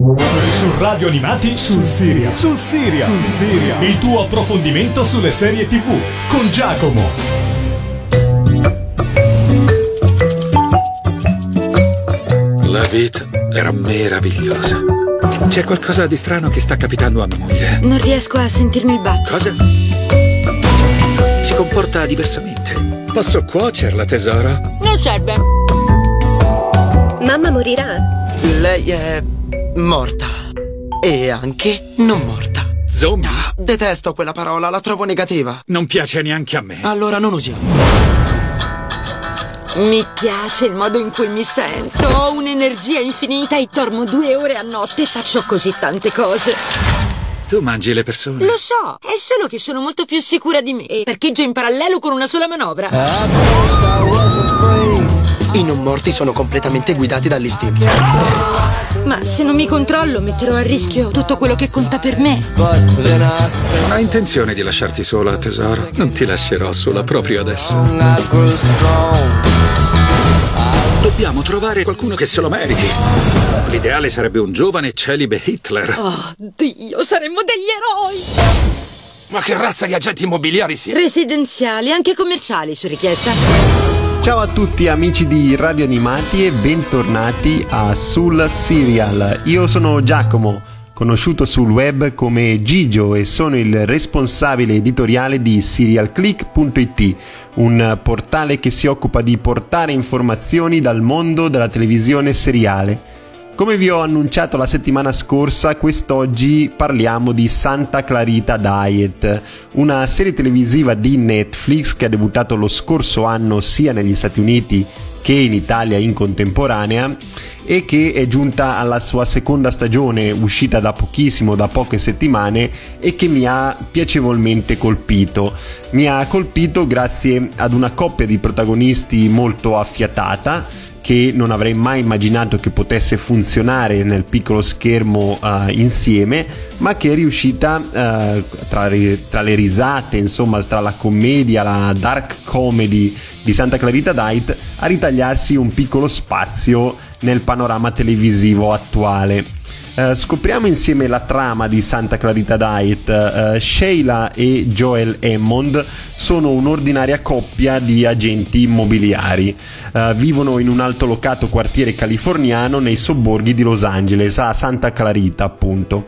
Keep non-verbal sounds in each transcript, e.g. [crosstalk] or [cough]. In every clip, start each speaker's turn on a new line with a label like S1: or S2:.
S1: Su Radio Animati sul Siria. Sul Siria. Sul Siria. Il tuo approfondimento sulle serie TV con Giacomo.
S2: La vita era meravigliosa. C'è qualcosa di strano che sta capitando a mia moglie.
S3: Non riesco a sentirmi il battere.
S2: Cosa? Si comporta diversamente. Posso cuocerla, tesoro?
S3: Non serve.
S4: Mamma morirà.
S5: Lei è morta. E anche non morta.
S2: Zombie?
S5: Ah, detesto quella parola, la trovo negativa.
S2: Non piace neanche a me.
S5: Allora non usiamo.
S3: Mi piace il modo in cui mi sento. Ho un'energia infinita e dormo due ore a notte e faccio così tante cose.
S2: Tu mangi le persone.
S3: Lo so, è solo che sono molto più sicura di me e parcheggio in parallelo con una sola manovra.
S5: I non morti sono completamente guidati dall'istinto.
S3: Ma se non mi controllo metterò a rischio tutto quello che conta per me.
S2: Hai intenzione di lasciarti sola, tesoro? Non ti lascerò sola proprio adesso. Dobbiamo trovare qualcuno che se lo meriti. L'ideale sarebbe un giovane celibe Hitler.
S3: Oh, Dio, saremmo degli eroi!
S6: Ma che razza di agenti immobiliari siete?
S3: Residenziali, anche commerciali su richiesta.
S7: Ciao a tutti amici di Radio Animati e bentornati a Sul Serial. Io sono Giacomo, conosciuto sul web come Gigio e sono il responsabile editoriale di serialclick.it, un portale che si occupa di portare informazioni dal mondo della televisione seriale. Come vi ho annunciato la settimana scorsa, quest'oggi parliamo di Santa Clarita Diet, una serie televisiva di Netflix che ha debuttato lo scorso anno sia negli Stati Uniti che in Italia in contemporanea e che è giunta alla sua seconda stagione, uscita da pochissimo, da poche settimane e che mi ha piacevolmente colpito. Mi ha colpito grazie ad una coppia di protagonisti molto affiatata che non avrei mai immaginato che potesse funzionare nel piccolo schermo uh, insieme, ma che è riuscita uh, tra, tra, le risate, insomma, tra la commedia, la dark comedy di Santa Clarita Diet, a ritagliarsi un piccolo spazio nel panorama televisivo attuale. Uh, scopriamo insieme la trama di Santa Clarita Diet. Uh, Sheila e Joel Hammond sono un'ordinaria coppia di agenti immobiliari. Uh, vivono in un altolocato quartiere californiano nei sobborghi di Los Angeles, a Santa Clarita appunto.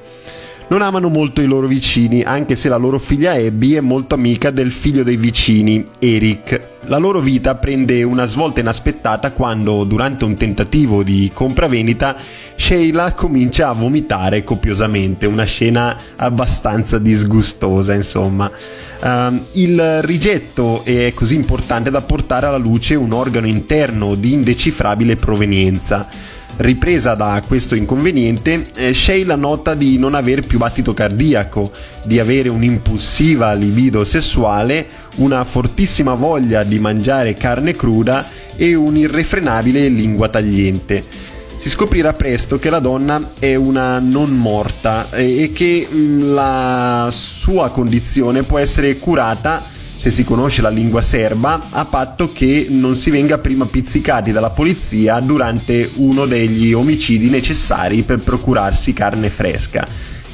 S7: Non amano molto i loro vicini, anche se la loro figlia Abby è molto amica del figlio dei vicini, Eric. La loro vita prende una svolta inaspettata quando, durante un tentativo di compravendita, Sheila comincia a vomitare copiosamente, una scena abbastanza disgustosa, insomma. Uh, il rigetto è così importante da portare alla luce un organo interno di indecifrabile provenienza. Ripresa da questo inconveniente, eh, Sheila nota di non avere più battito cardiaco, di avere un'impulsiva libido sessuale, una fortissima voglia di mangiare carne cruda e un'irrefrenabile lingua tagliente. Si scoprirà presto che la donna è una non morta e che mm, la sua condizione può essere curata se si conosce la lingua serba, a patto che non si venga prima pizzicati dalla polizia durante uno degli omicidi necessari per procurarsi carne fresca.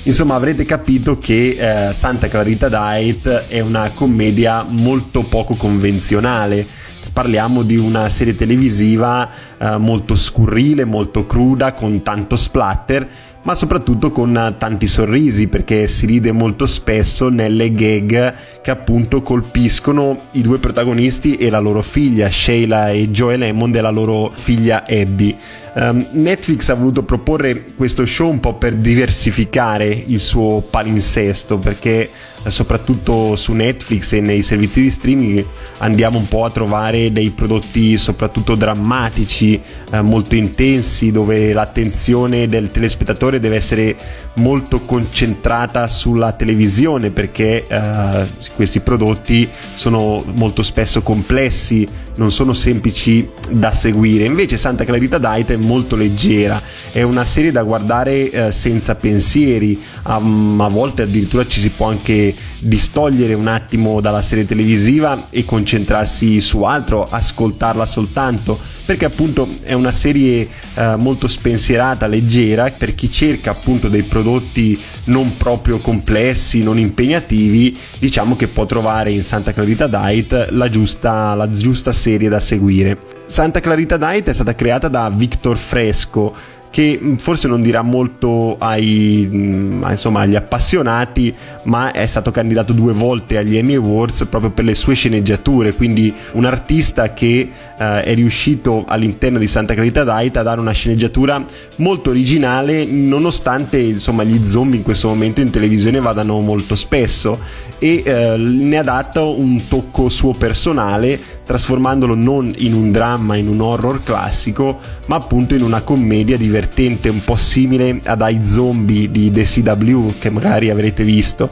S7: Insomma, avrete capito che eh, Santa Clarita Diet è una commedia molto poco convenzionale. Parliamo di una serie televisiva eh, molto scurrile, molto cruda, con tanto splatter ma soprattutto con tanti sorrisi perché si ride molto spesso nelle gag che appunto colpiscono i due protagonisti e la loro figlia Sheila e Joel Hammond e la loro figlia Abby. Um, Netflix ha voluto proporre questo show un po' per diversificare il suo palinsesto perché soprattutto su Netflix e nei servizi di streaming andiamo un po' a trovare dei prodotti soprattutto drammatici, eh, molto intensi, dove l'attenzione del telespettatore deve essere molto concentrata sulla televisione perché eh, questi prodotti sono molto spesso complessi, non sono semplici da seguire. Invece Santa Clarita Diet è molto leggera, è una serie da guardare eh, senza pensieri, a, a volte addirittura ci si può anche distogliere un attimo dalla serie televisiva e concentrarsi su altro, ascoltarla soltanto, perché appunto è una serie eh, molto spensierata, leggera, per chi cerca appunto dei prodotti non proprio complessi, non impegnativi, diciamo che può trovare in Santa Clarita Diet la giusta, la giusta serie da seguire. Santa Clarita Diet è stata creata da Victor Fresco, che mm, forse non dirà molto ai, mm, insomma, agli appassionati, ma è stato candidato due volte agli Emmy Awards proprio per le sue sceneggiature, quindi un artista che eh, è riuscito all'interno di Santa Clarita Diet a dare una sceneggiatura molto originale, nonostante insomma, gli zombie in questo momento in televisione vadano molto spesso. E eh, ne ha dato un tocco suo personale trasformandolo non in un dramma, in un horror classico, ma appunto in una commedia divertente un po' simile ad I Zombie di The CW che magari avrete visto.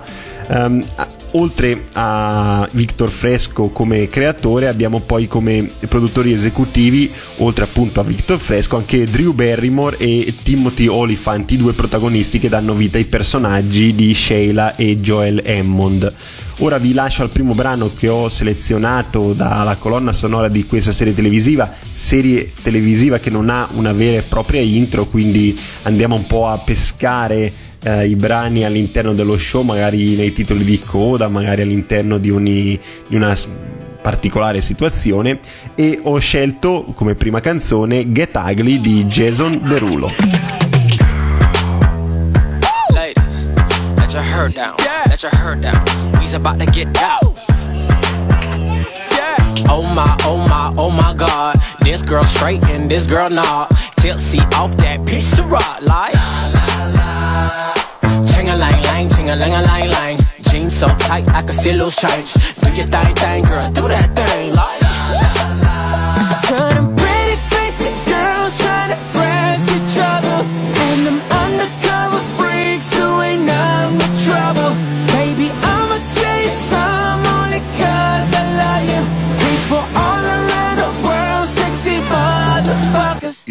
S7: Um, oltre a Victor Fresco come creatore abbiamo poi come produttori esecutivi oltre appunto a Victor Fresco anche Drew Barrymore e Timothy Oliphant i due protagonisti che danno vita ai personaggi di Sheila e Joel Hammond Ora vi lascio al primo brano che ho selezionato dalla colonna sonora di questa serie televisiva, serie televisiva che non ha una vera e propria intro, quindi andiamo un po' a pescare eh, i brani all'interno dello show, magari nei titoli di coda, magari all'interno di, ogni, di una particolare situazione e ho scelto come prima canzone Get Ugly di Jason Derulo.
S4: Ladies, let your hair down, let your hair down. We's about to get out. Oh my, oh my, oh my God. This girl straight and this girl not. Tipsy off that piece of rock like. Ching a lang lang, ching a lang a lang lang. Jeans so tight I can see loose change. Do your thing, thing, girl, do that thing like.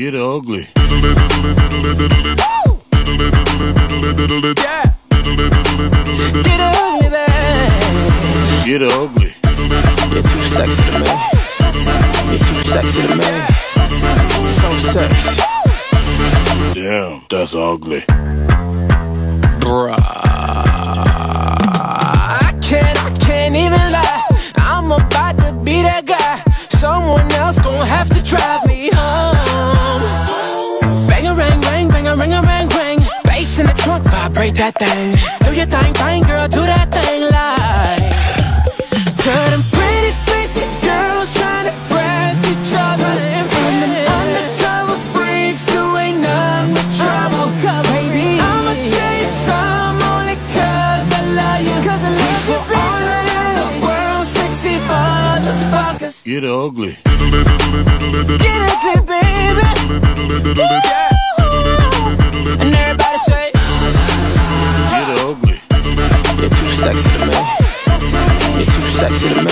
S8: Get ugly.
S4: Get ugly.
S8: Get ugly.
S4: You're too sexy to me. You're too sexy to me. So sexy.
S8: Damn, that's ugly.
S4: Bruh. I can't, I can't even lie. I'm about to be that guy. Someone else gon' have to drive vibrate that thing. Do your thing, thing, girl, do that thing like. Turn them pretty faced girls trying to press each other. And from them undercover freaks who ain't none but trouble. Baby, I'ma tell you some only 'cause I love you. 'Cause I love you, all around the world, sexy motherfuckers.
S8: Get ugly.
S4: Get ugly, baby. Woo! And everybody sexy to me. You're too sexy to me.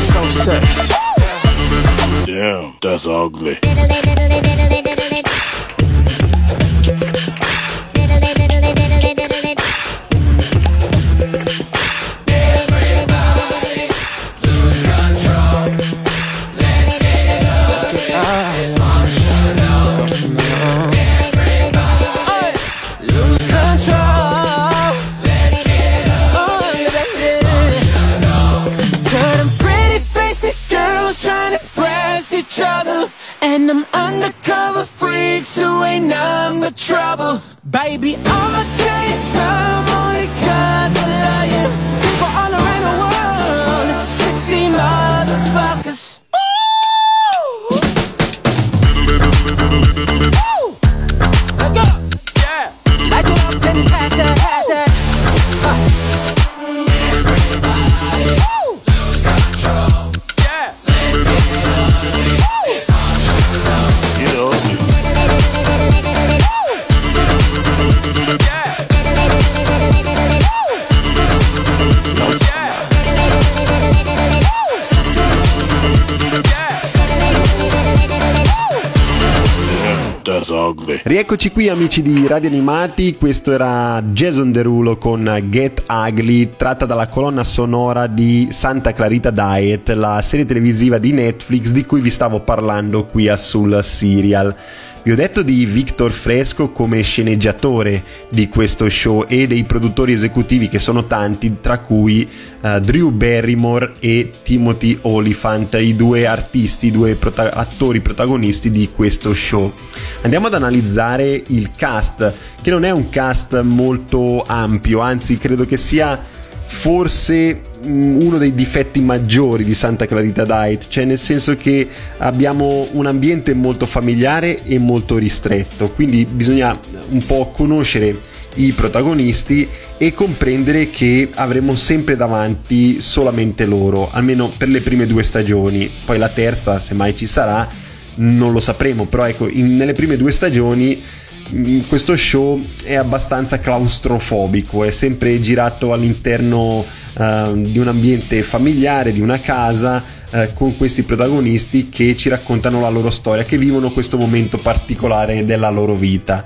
S4: So sexy.
S8: Damn, that's ugly.
S7: Rieccoci qui amici di Radio Animati, questo era Jason Derulo con Get Ugly, tratta dalla colonna sonora di Santa Clarita Diet, la serie televisiva di Netflix di cui vi stavo parlando qui a Sul Serial. Vi ho detto di Victor Fresco come sceneggiatore di questo show e dei produttori esecutivi che sono tanti, tra cui uh, Drew Barrymore e Timothy Oliphant, i due artisti, i due prota- attori protagonisti di questo show. Andiamo ad analizzare il cast, che non è un cast molto ampio, anzi credo che sia forse mm, uno dei difetti maggiori di Santa Clarita Diet, cioè nel senso che abbiamo un ambiente molto familiare e molto ristretto, quindi bisogna un po' conoscere i protagonisti e comprendere che avremo sempre davanti solamente loro, almeno per le prime due stagioni, poi la terza se mai ci sarà non lo sapremo, però ecco, in, nelle prime due stagioni questo show è abbastanza claustrofobico, è sempre girato all'interno uh, di un ambiente familiare, di una casa, uh, con questi protagonisti che ci raccontano la loro storia, che vivono questo momento particolare della loro vita.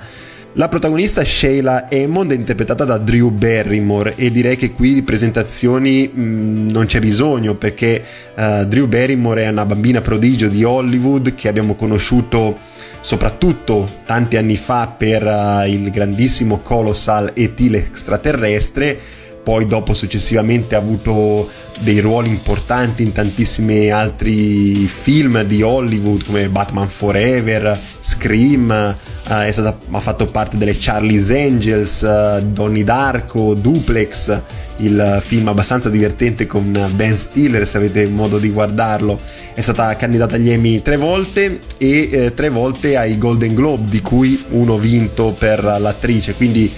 S7: La protagonista Sheila Hammond è interpretata da Drew Barrymore e direi che qui di presentazioni mh, non c'è bisogno perché uh, Drew Barrymore è una bambina prodigio di Hollywood che abbiamo conosciuto soprattutto tanti anni fa per uh, il grandissimo Colossal E.T. l'extraterrestre, poi dopo successivamente ha avuto dei ruoli importanti in tantissimi altri film di Hollywood come Batman Forever, Scream, uh, stata, ha fatto parte delle Charlie's Angels, uh, Donnie Darko, Duplex, il film abbastanza divertente con Ben Stiller se avete modo di guardarlo. È stata candidata agli Emmy tre volte e eh, tre volte ai Golden Globe di cui uno vinto per l'attrice. Quindi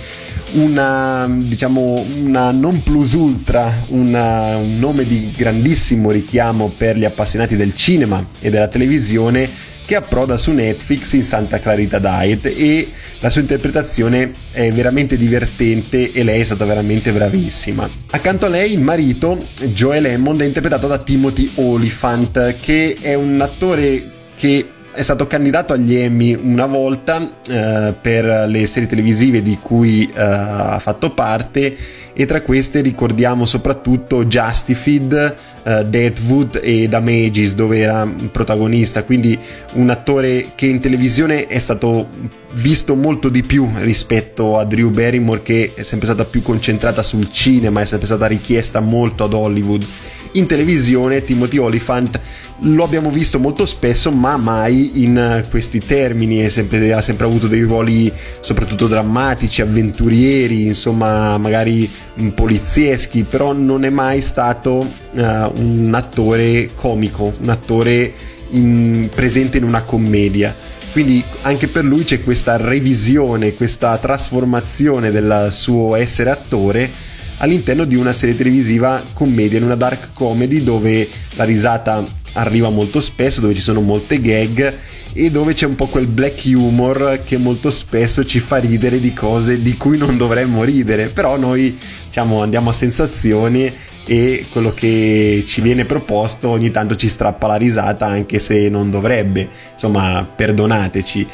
S7: una diciamo una non plus ultra una, un nome di grandissimo richiamo per gli appassionati del cinema e della televisione che approda su Netflix in Santa Clarita Diet e la sua interpretazione è veramente divertente e lei è stata veramente bravissima. Accanto a lei il marito, Joel Hammond, è interpretato da Timothy Oliphant, che è un attore che è stato candidato agli Emmy una volta eh, per le serie televisive di cui eh, ha fatto parte e tra queste ricordiamo soprattutto Justified, uh, Deadwood e Damages dove era protagonista, quindi un attore che in televisione è stato visto molto di più rispetto a Drew Barrymore che è sempre stata più concentrata sul cinema, è sempre stata richiesta molto ad Hollywood. In televisione Timothy Oliphant lo abbiamo visto molto spesso ma mai in questi termini. Sempre, ha sempre avuto dei ruoli soprattutto drammatici avventurieri insomma magari polizieschi però non è mai stato uh, un attore comico un attore in, presente in una commedia. Quindi anche per lui c'è questa revisione questa trasformazione del suo essere attore all'interno di una serie televisiva commedia, in una dark comedy dove la risata arriva molto spesso, dove ci sono molte gag e dove c'è un po' quel black humor che molto spesso ci fa ridere di cose di cui non dovremmo ridere, però noi diciamo andiamo a sensazioni e quello che ci viene proposto ogni tanto ci strappa la risata anche se non dovrebbe, insomma perdonateci.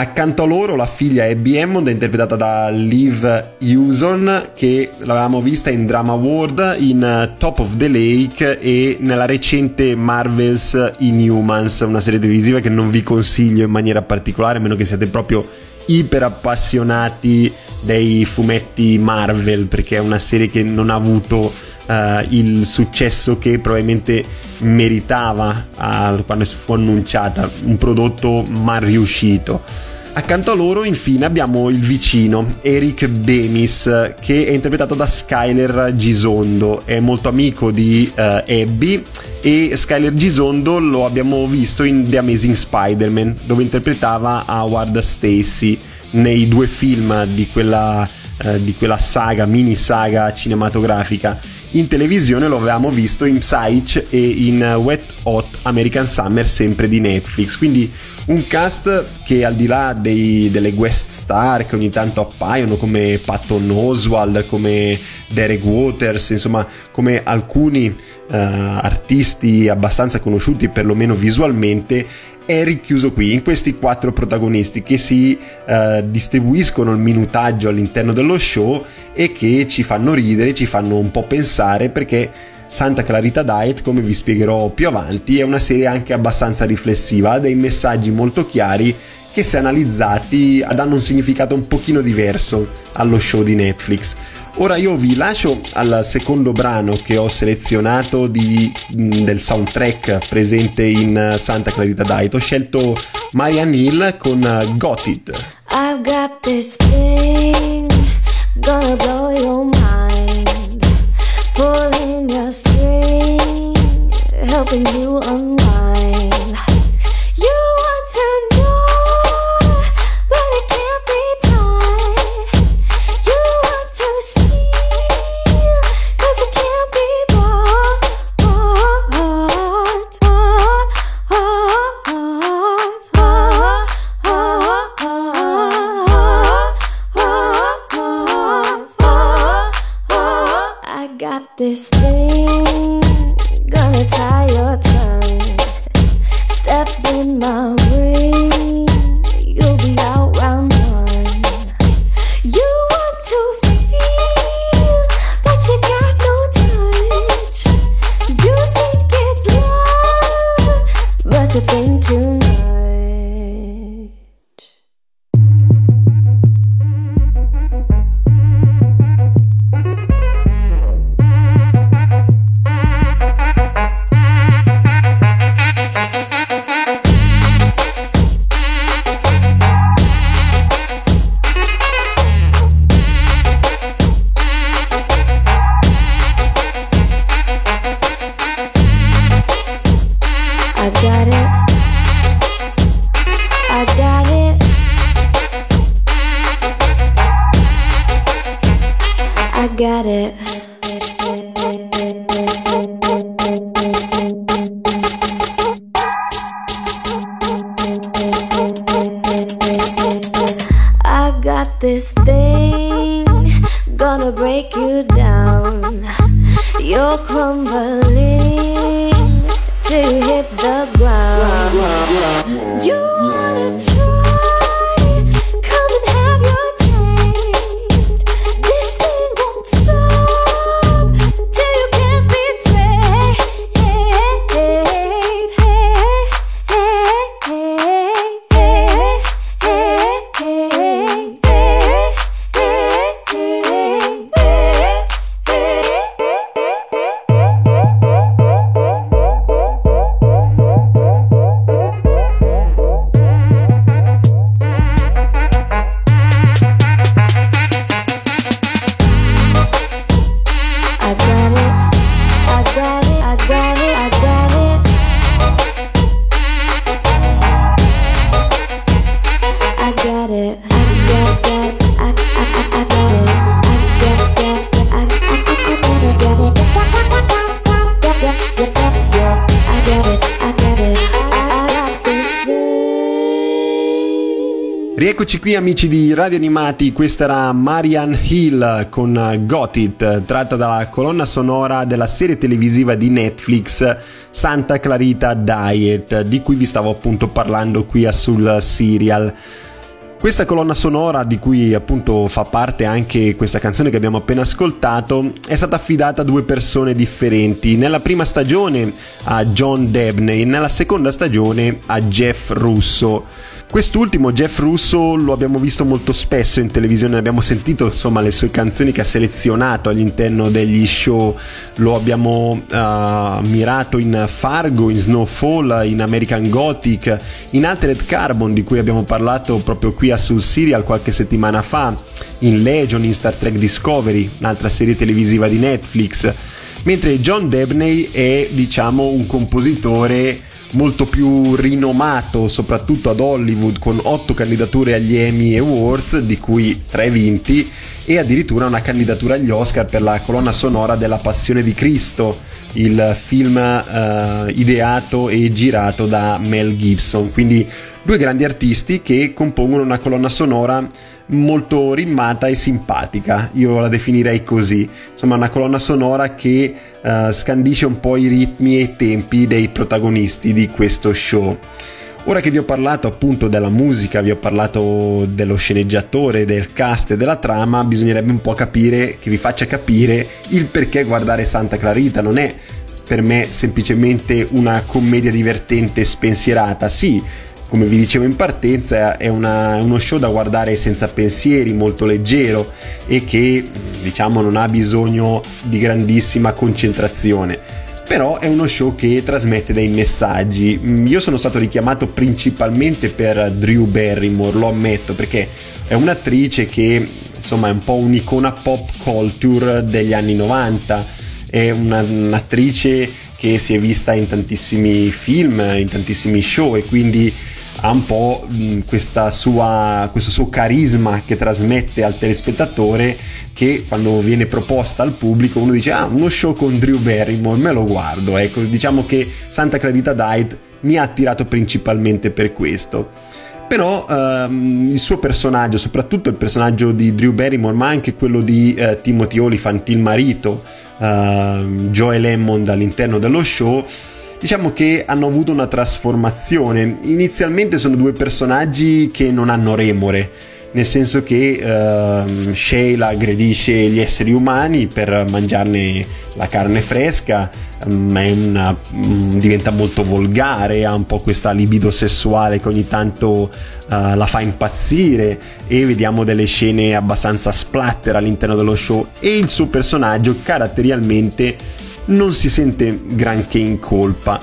S7: Accanto a loro la figlia Abby Hammond interpretata da Liv Hewson che l'avevamo vista in Drama World, in Top of the Lake e nella recente Marvel's Inhumans, una serie televisiva che non vi consiglio in maniera particolare, a meno che siate proprio iper appassionati dei fumetti Marvel, perché è una serie che non ha avuto uh, il successo che probabilmente meritava uh, quando fu annunciata, un prodotto mal riuscito. Accanto a loro infine abbiamo il vicino, Eric Demis, che è interpretato da Skyler Gisondo, è molto amico di uh, Abby e Skyler Gisondo lo abbiamo visto in The Amazing Spider-Man, dove interpretava Howard Stacy nei due film di quella, uh, di quella saga, mini saga cinematografica. In televisione lo avevamo visto in Psych e in Wet Hot American Summer sempre di Netflix, quindi un cast che al di là dei, delle guest star che ogni tanto appaiono come Patton Oswald, come Derek Waters, insomma come alcuni eh, artisti abbastanza conosciuti perlomeno visualmente è richiuso qui in questi quattro protagonisti che si eh, distribuiscono il minutaggio all'interno dello show e che ci fanno ridere, ci fanno un po' pensare perché Santa Clarita Diet, come vi spiegherò più avanti, è una serie anche abbastanza riflessiva, ha dei messaggi molto chiari che se analizzati danno un significato un pochino diverso allo show di Netflix. Ora io vi lascio al secondo brano che ho selezionato di, del soundtrack presente in Santa Clarita Diet. Ho scelto Marianne Hill con Got It.
S9: I've got this thing, gonna blow your mind. Pulling your string, helping you unwind. This thing,
S7: qui amici di Radio Animati, questa era Marianne Hill con Got It, tratta dalla colonna sonora della serie televisiva di Netflix Santa Clarita Diet, di cui vi stavo appunto parlando qui sul serial. Questa colonna sonora, di cui appunto fa parte anche questa canzone che abbiamo appena ascoltato, è stata affidata a due persone differenti. Nella prima stagione a John Debney, nella seconda stagione a Jeff Russo. Quest'ultimo, Jeff Russo, lo abbiamo visto molto spesso in televisione, abbiamo sentito insomma le sue canzoni che ha selezionato all'interno degli show, lo abbiamo uh, mirato in Fargo, in Snowfall, in American Gothic, in Altered Carbon di cui abbiamo parlato proprio qui a Sul Serial qualche settimana fa, in Legion, in Star Trek Discovery, un'altra serie televisiva di Netflix, mentre John Debney è diciamo un compositore molto più rinomato soprattutto ad Hollywood con otto candidature agli Emmy Awards di cui tre vinti e addirittura una candidatura agli Oscar per la colonna sonora della Passione di Cristo il film eh, ideato e girato da Mel Gibson. Quindi due grandi artisti che compongono una colonna sonora molto ritmata e simpatica, io la definirei così. Insomma, una colonna sonora che uh, scandisce un po' i ritmi e i tempi dei protagonisti di questo show. Ora che vi ho parlato appunto della musica, vi ho parlato dello sceneggiatore, del cast e della trama, bisognerebbe un po' capire, che vi faccia capire il perché guardare Santa Clarita. Non è per me semplicemente una commedia divertente spensierata, sì, come vi dicevo in partenza è una, uno show da guardare senza pensieri, molto leggero e che diciamo non ha bisogno di grandissima concentrazione però è uno show che trasmette dei messaggi. Io sono stato richiamato principalmente per Drew Barrymore, lo ammetto, perché è un'attrice che insomma è un po' un'icona pop culture degli anni 90, è una, un'attrice che si è vista in tantissimi film, in tantissimi show e quindi ha un po' sua, questo suo carisma che trasmette al telespettatore che quando viene proposta al pubblico uno dice ah uno show con Drew Barrymore me lo guardo. Ecco diciamo che Santa Clarita Diet mi ha attirato principalmente per questo. Però ehm, il suo personaggio soprattutto il personaggio di Drew Barrymore ma anche quello di eh, Timothy Olyphant il marito eh, Joel Hammond all'interno dello show diciamo che hanno avuto una trasformazione. Inizialmente sono due personaggi che non hanno remore, nel senso che uh, Sheila aggredisce gli esseri umani per mangiarne la carne fresca, um, una, um, diventa molto volgare, ha un po' questa libido sessuale che ogni tanto uh, la fa impazzire e vediamo delle scene abbastanza splatter all'interno dello show e il suo personaggio caratterialmente non si sente granché in colpa.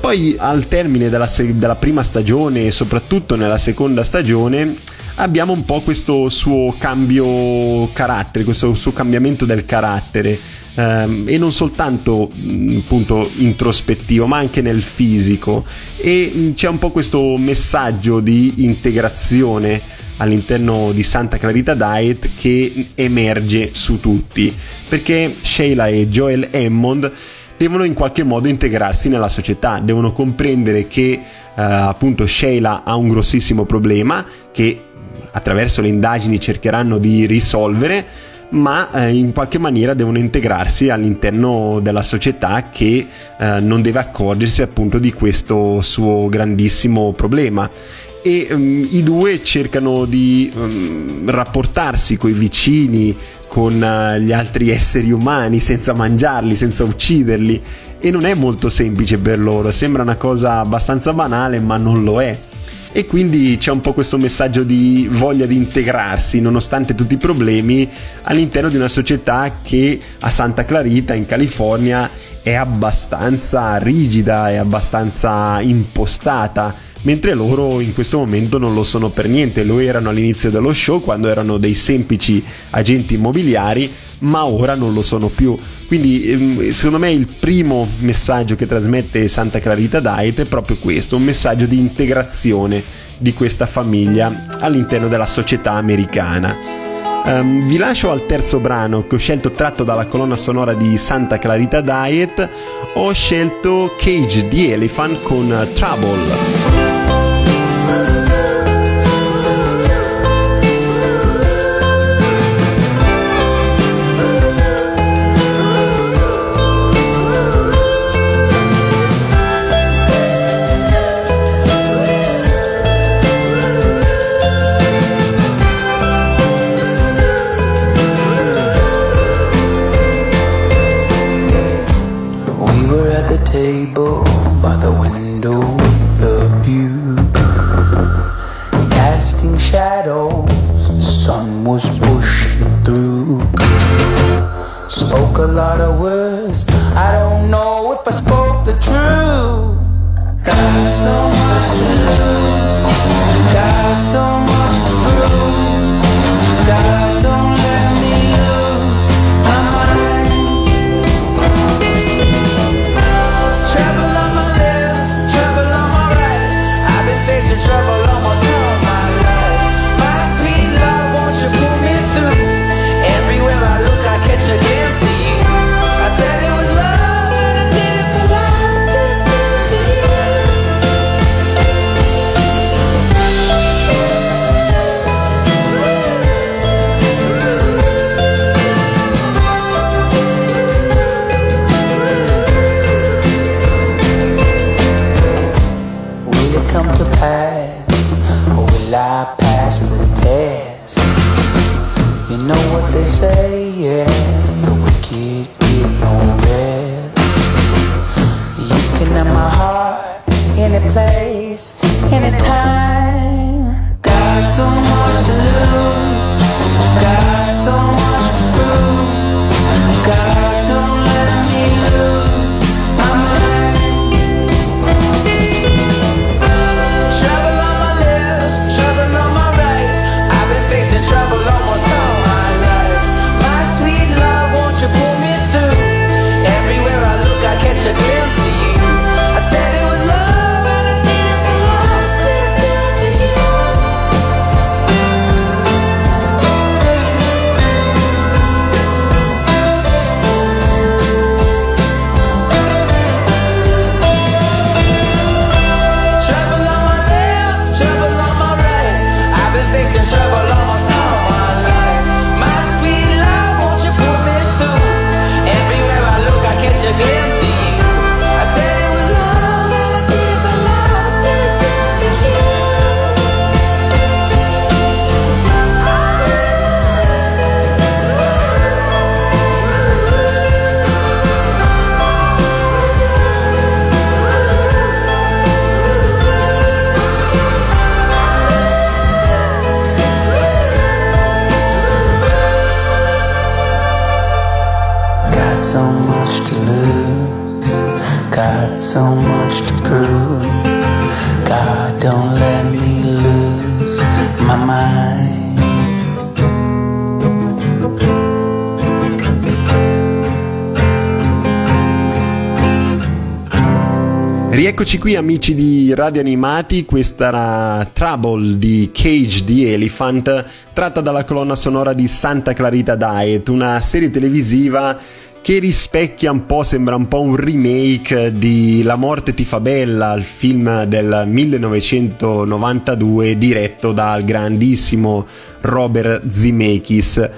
S7: Poi al termine della, se- della prima stagione e soprattutto nella seconda stagione abbiamo un po' questo suo cambio carattere, questo suo cambiamento del carattere ehm, e non soltanto appunto introspettivo ma anche nel fisico. E c'è un po' questo messaggio di integrazione all'interno di Santa Clarita Diet che emerge su tutti. Perché Sheila e Joel Hammond devono in qualche modo integrarsi nella società, devono comprendere che eh, appunto Sheila ha un grossissimo problema che attraverso le indagini cercheranno di risolvere, ma eh, in qualche maniera devono integrarsi all'interno della società che eh, non deve accorgersi appunto di questo suo grandissimo problema. E um, i due cercano di um, rapportarsi con i vicini, con uh, gli altri esseri umani senza mangiarli, senza ucciderli. E non è molto semplice per loro, sembra una cosa abbastanza banale ma non lo è. E quindi c'è un po' questo messaggio di voglia di integrarsi nonostante tutti i problemi all'interno di una società che a Santa Clarita in California è abbastanza rigida, è abbastanza impostata mentre loro in questo momento non lo sono per niente, lo erano all'inizio dello show quando erano dei semplici agenti immobiliari, ma ora non lo sono più. Quindi ehm, secondo me il primo messaggio che trasmette Santa Clarita Diet è proprio questo, un messaggio di integrazione di questa famiglia all'interno della società americana. Um, vi lascio al terzo brano che ho scelto tratto dalla colonna sonora di Santa Clarita Diet. Ho scelto Cage the Elephant con Trouble. Rieccoci qui amici di Radio Animati, questa era Trouble di Cage the Elephant, tratta dalla colonna sonora di Santa Clarita Diet, una serie televisiva che rispecchia un po', sembra un po' un remake di La morte ti fa bella, il film del 1992 diretto dal grandissimo Robert Zemeckis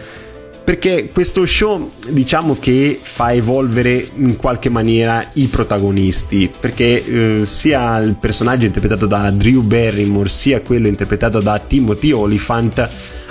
S7: perché questo show diciamo che fa evolvere in qualche maniera i protagonisti. Perché eh, sia il personaggio interpretato da Drew Barrymore sia quello interpretato da Timothy Olyphant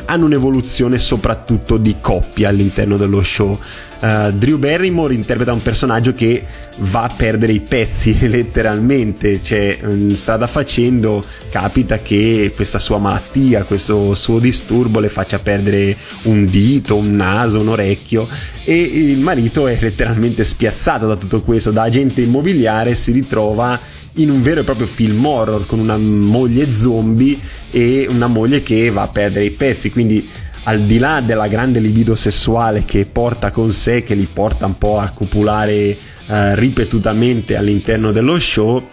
S7: hanno un'evoluzione soprattutto di coppia all'interno dello show. Uh, Drew Barrymore interpreta un personaggio che va a perdere i pezzi [laughs] letteralmente, cioè um, strada facendo capita che questa sua malattia, questo suo disturbo le faccia perdere un dito, un naso, un orecchio. E il marito è letteralmente spiazzato da tutto questo, da agente immobiliare si ritrova in un vero e proprio film horror con una moglie zombie e una moglie che va a perdere i pezzi, quindi al di là della grande libido sessuale che porta con sé, che li porta un po' a copulare eh, ripetutamente all'interno dello show,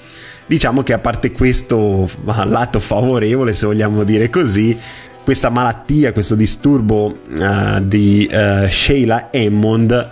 S7: diciamo che a parte questo lato favorevole, se vogliamo dire così, questa malattia, questo disturbo uh, di uh, Sheila Hammond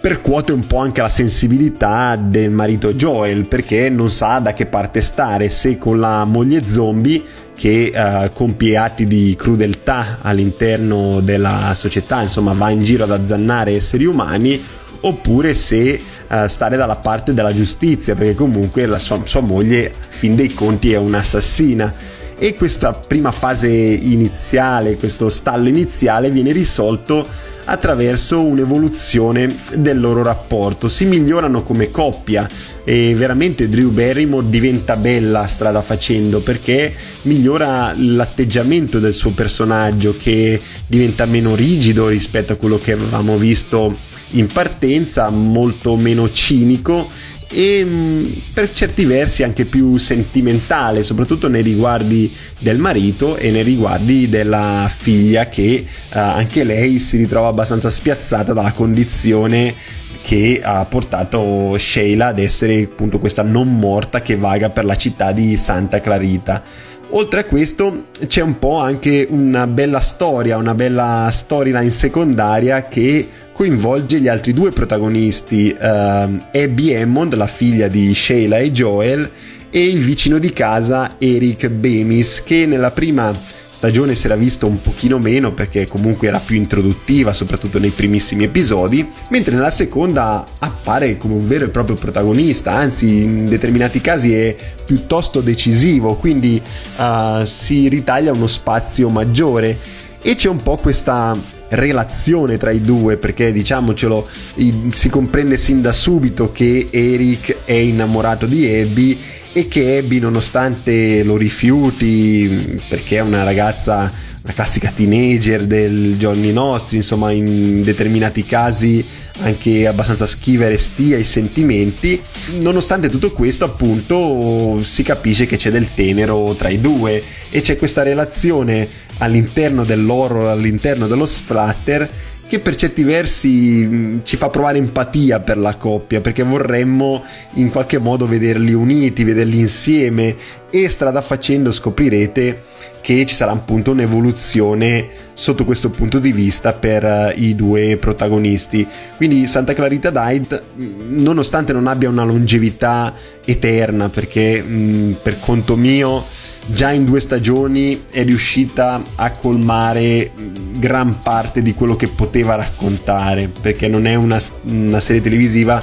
S7: percuote un po' anche la sensibilità del marito Joel perché non sa da che parte stare, se con la moglie zombie che uh, compie atti di crudeltà all'interno della società, insomma va in giro ad azzannare esseri umani, oppure se uh, stare dalla parte della giustizia, perché comunque la sua, sua moglie, fin dei conti, è un'assassina. E questa prima fase iniziale, questo stallo iniziale, viene risolto attraverso un'evoluzione del loro rapporto. Si migliorano come coppia e veramente Drew Barrymore diventa bella strada facendo perché migliora l'atteggiamento del suo personaggio che diventa meno rigido rispetto a quello che avevamo visto in partenza, molto meno cinico e per certi versi anche più sentimentale, soprattutto nei riguardi del marito e nei riguardi della figlia che uh, anche lei si ritrova abbastanza spiazzata dalla condizione che ha portato Sheila ad essere appunto questa non morta che vaga per la città di Santa Clarita. Oltre a questo c'è un po' anche una bella storia, una bella storyline secondaria che coinvolge gli altri due protagonisti, uh, Abby Hammond, la figlia di Sheila e Joel, e il vicino di casa Eric Bemis, che nella prima stagione si era visto un pochino meno perché comunque era più introduttiva, soprattutto nei primissimi episodi, mentre nella seconda appare come un vero e proprio protagonista, anzi in determinati casi è piuttosto decisivo, quindi uh, si ritaglia uno spazio maggiore e c'è un po' questa relazione tra i due perché diciamocelo i- si comprende sin da subito che Eric è innamorato di Abby e che Abby nonostante lo rifiuti perché è una ragazza una classica teenager del giorni nostri insomma in determinati casi anche abbastanza schiva e restia ai sentimenti nonostante tutto questo appunto si capisce che c'è del tenero tra i due e c'è questa relazione all'interno dell'horror all'interno dello splatter che per certi versi mh, ci fa provare empatia per la coppia perché vorremmo in qualche modo vederli uniti, vederli insieme e strada facendo scoprirete che ci sarà appunto un'evoluzione sotto questo punto di vista per eh, i due protagonisti. Quindi Santa Clarita Diet, mh, nonostante non abbia una longevità eterna, perché mh, per conto mio già in due stagioni è riuscita a colmare mh, gran parte di quello che poteva raccontare, perché non è una, una serie televisiva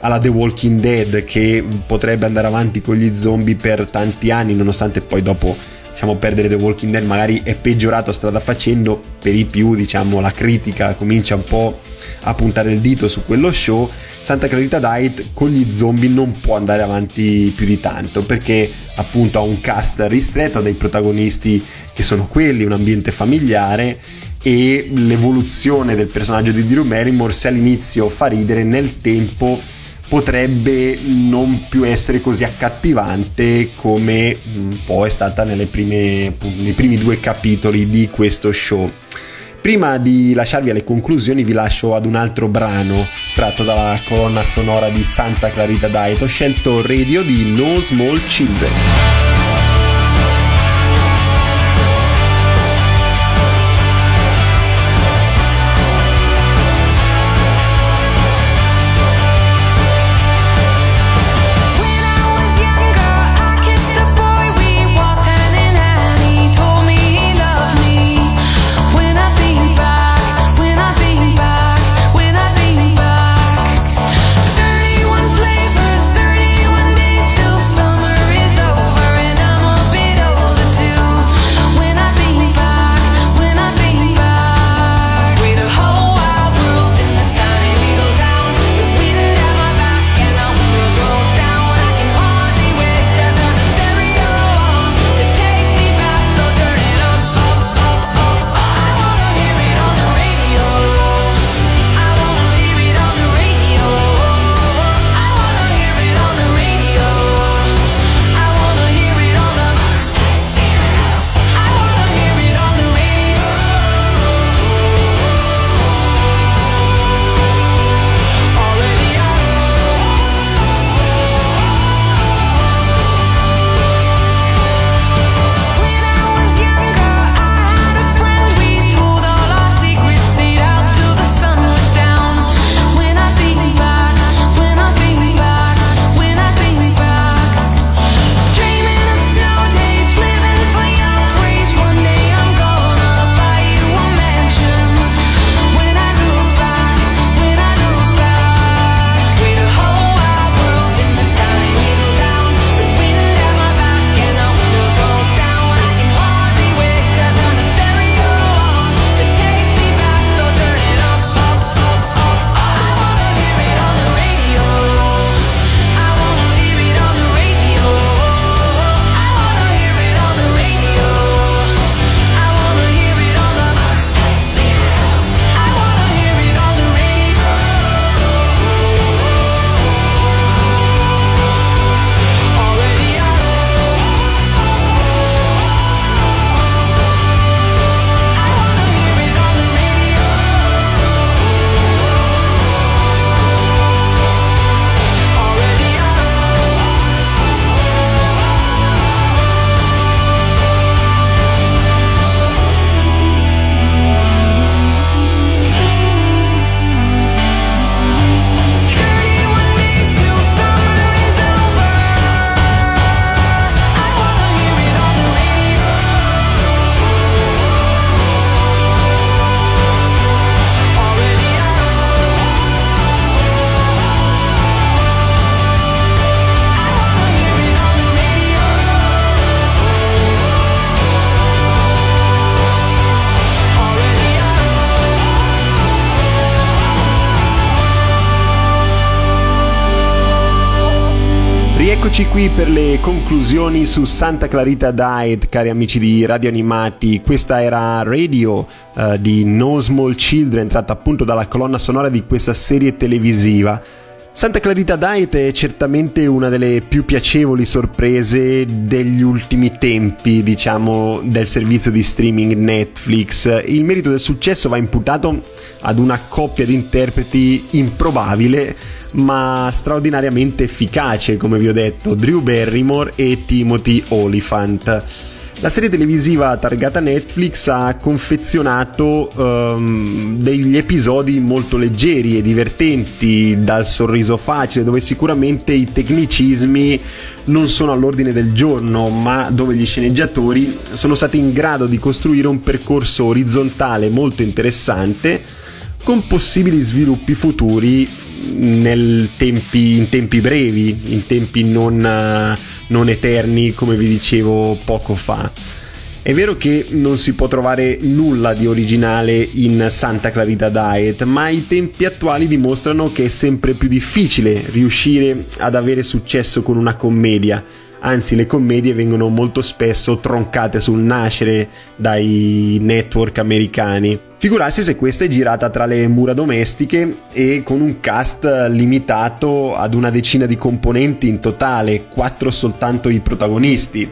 S7: alla The Walking Dead che potrebbe andare avanti con gli zombie per tanti anni, nonostante poi dopo diciamo perdere The Walking Dead magari è peggiorato strada facendo, per i più diciamo la critica comincia un po' a puntare il dito su quello show. Santa Clarita Diet con gli zombie non può andare avanti più di tanto perché appunto ha un cast ristretto, ha dei protagonisti che sono quelli, un ambiente familiare e l'evoluzione del personaggio di Drew Barrymore se all'inizio fa ridere nel tempo potrebbe non più essere così accattivante come un po' è stata nelle prime, nei primi due capitoli di questo show. Prima di lasciarvi alle conclusioni vi lascio ad un altro brano tratto dalla colonna sonora di Santa Clarita Diet. Ho scelto Radio di No Small Children. Conclusioni su Santa Clarita Diet, cari amici di Radio Animati. Questa era Radio eh, di No Small Children, tratta appunto dalla colonna sonora di questa serie televisiva. Santa Clarita Diet è certamente una delle più piacevoli sorprese degli ultimi tempi, diciamo, del servizio di streaming Netflix. Il merito del successo va imputato ad una coppia di interpreti improbabile, ma straordinariamente efficace, come vi ho detto, Drew Barrymore e Timothy Oliphant. La serie televisiva targata Netflix ha confezionato um, degli episodi molto leggeri e divertenti, dal sorriso facile, dove sicuramente i tecnicismi non sono all'ordine del giorno, ma dove gli sceneggiatori sono stati in grado di costruire un percorso orizzontale molto interessante con possibili sviluppi futuri tempi, in tempi brevi, in tempi non, non eterni come vi dicevo poco fa. È vero che non si può trovare nulla di originale in Santa Clarita Diet, ma i tempi attuali dimostrano che è sempre più difficile riuscire ad avere successo con una commedia. Anzi, le commedie vengono molto spesso troncate sul nascere dai network americani. Figurarsi se questa è girata tra le mura domestiche e con un cast limitato ad una decina di componenti in totale, quattro soltanto i protagonisti.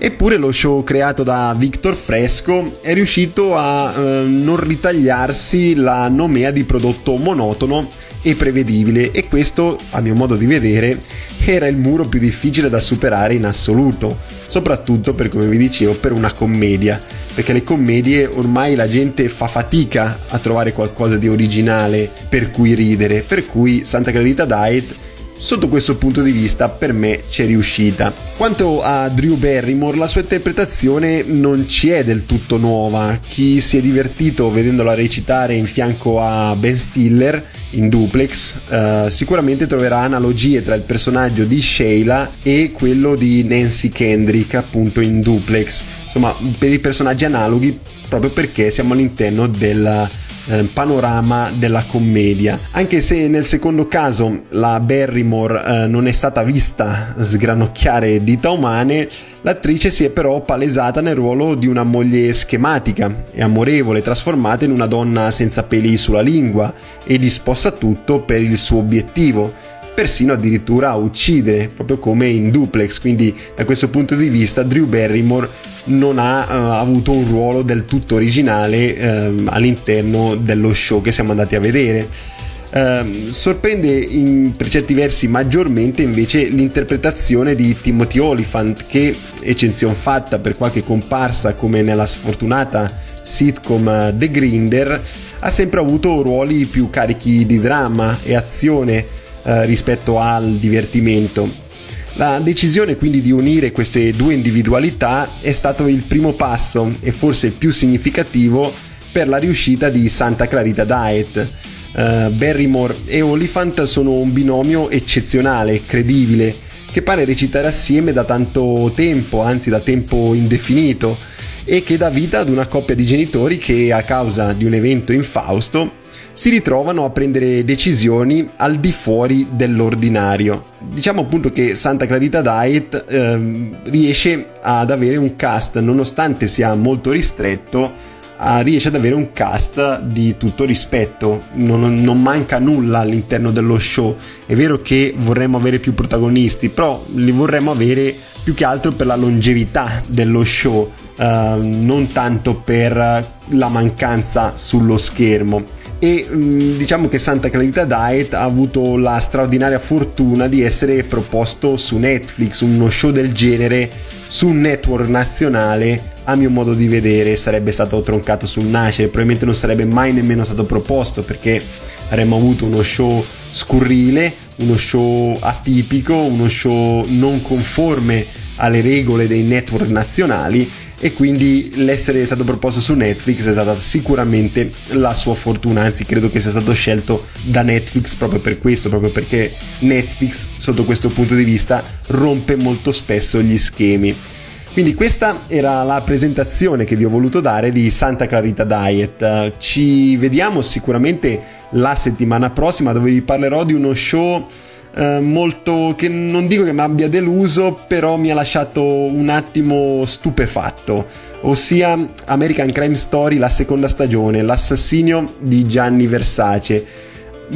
S7: Eppure lo show creato da Victor Fresco è riuscito a eh, non ritagliarsi la nomea di prodotto monotono e prevedibile. E questo, a mio modo di vedere, era il muro più difficile da superare in assoluto, soprattutto per come vi dicevo per una commedia, perché le commedie ormai la gente fa fatica a trovare qualcosa di originale per cui ridere, per cui Santa Clarita Diet Sotto questo punto di vista per me c'è riuscita. Quanto a Drew Barrymore, la sua interpretazione non ci è del tutto nuova. Chi si è divertito vedendola recitare in fianco a Ben Stiller in duplex eh, sicuramente troverà analogie tra il personaggio di Sheila e quello di Nancy Kendrick appunto in duplex. Insomma, per i personaggi analoghi proprio perché siamo all'interno del eh, panorama della commedia. Anche se nel secondo caso la Barrymore eh, non è stata vista sgranocchiare dita umane, l'attrice si è però palesata nel ruolo di una moglie schematica e amorevole, trasformata in una donna senza peli sulla lingua e disposta a tutto per il suo obiettivo persino addirittura a uccidere, proprio come in duplex. Quindi, da questo punto di vista, Drew Barrymore non ha uh, avuto un ruolo del tutto originale uh, all'interno dello show che siamo andati a vedere. Uh, sorprende in, per certi versi maggiormente invece l'interpretazione di Timothy Oliphant che eccezione fatta per qualche comparsa come nella sfortunata sitcom eh, The Grinder ha sempre avuto ruoli più carichi di dramma e azione eh, rispetto al divertimento. La decisione quindi di unire queste due individualità è stato il primo passo e forse il più significativo per la riuscita di Santa Clarita Diet. Uh, Barrymore e Oliphant sono un binomio eccezionale, credibile, che pare recitare assieme da tanto tempo, anzi da tempo indefinito, e che dà vita ad una coppia di genitori che a causa di un evento infausto si ritrovano a prendere decisioni al di fuori dell'ordinario. Diciamo appunto che Santa Clarita Diet ehm, riesce ad avere un cast, nonostante sia molto ristretto, ah, riesce ad avere un cast di tutto rispetto, non, non, manca nulla all'interno dello show. È vero che vorremmo avere più protagonisti, però li vorremmo avere più che altro per la longevità dello show, eh, non tanto per la mancanza sullo schermo e mm, diciamo che Santa Clarita Diet ha avuto la straordinaria fortuna di essere proposto su Netflix, uno show del genere su un network nazionale a mio modo di vedere sarebbe stato troncato sul nascere, probabilmente non sarebbe mai nemmeno stato proposto perché avremmo avuto uno show scurrile, uno show atipico, uno show non conforme alle regole dei network nazionali e quindi l'essere stato proposto su Netflix è stata sicuramente la sua fortuna, anzi credo che sia stato scelto da Netflix proprio per questo, proprio perché Netflix sotto questo punto di vista rompe molto spesso gli schemi. Quindi questa era la presentazione che vi ho voluto dare di Santa Clarita Diet. Ci vediamo sicuramente la settimana prossima dove vi parlerò di uno show eh, molto che non dico che mi abbia deluso, però mi ha lasciato un attimo stupefatto, ossia American Crime Story, la seconda stagione, l'assassinio di Gianni Versace.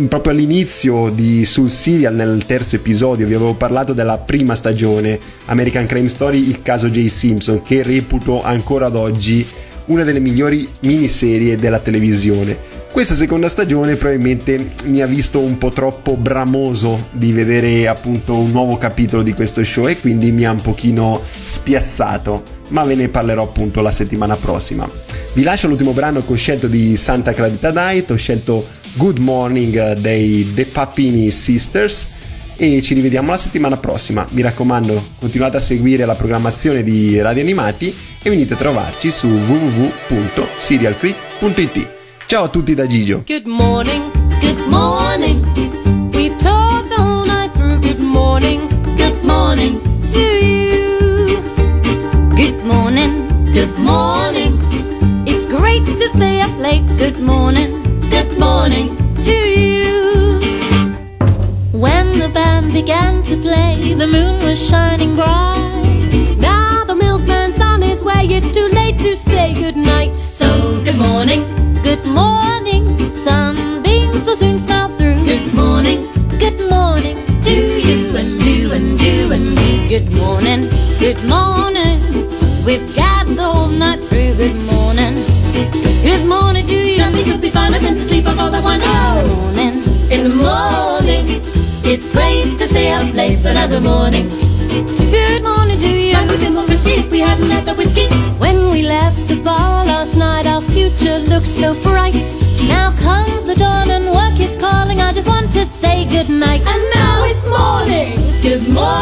S7: Proprio all'inizio di sul serial nel terzo episodio vi avevo parlato della prima stagione American Crime Story, il caso J. Simpson, che reputo ancora ad oggi una delle migliori miniserie della televisione. Questa seconda stagione probabilmente mi ha visto un po' troppo bramoso di vedere appunto un nuovo capitolo di questo show e quindi mi ha un pochino spiazzato, ma ve ne parlerò appunto la settimana prossima. Vi lascio l'ultimo brano che ho scelto di Santa Clarita Diet, ho scelto Good Morning dei The Papini Sisters e ci rivediamo la settimana prossima. Mi raccomando, continuate a seguire la programmazione di Radio Animati e venite a trovarci su www.serialcreek.it. Ciao a tutti da Gigio.
S10: Good morning, good morning. We've talked all night through. Good morning, good morning to you.
S9: Good morning,
S10: Good morning,
S9: it's great to stay up late. Good morning,
S10: good morning to you. When the band began to play, the moon was shining bright. Now the milkman's on his way. It's too late to say good night. So good morning, good morning. Sunbeams will soon smile through. Good morning, good morning to you and you and you and you.
S9: good morning, good morning. We've gathered all night through. Good morning, good morning to you.
S10: Nothing could be finer than to sleep before the one.
S9: Good morning,
S10: In the morning, it's great to stay up late, but now good morning.
S9: Good morning to you.
S10: Life would be more risky if we hadn't had the whiskey.
S9: When we left the bar last night, our future looked so bright. Now comes the dawn and work is calling. I just want to say good night.
S10: And now it's morning. Good morning.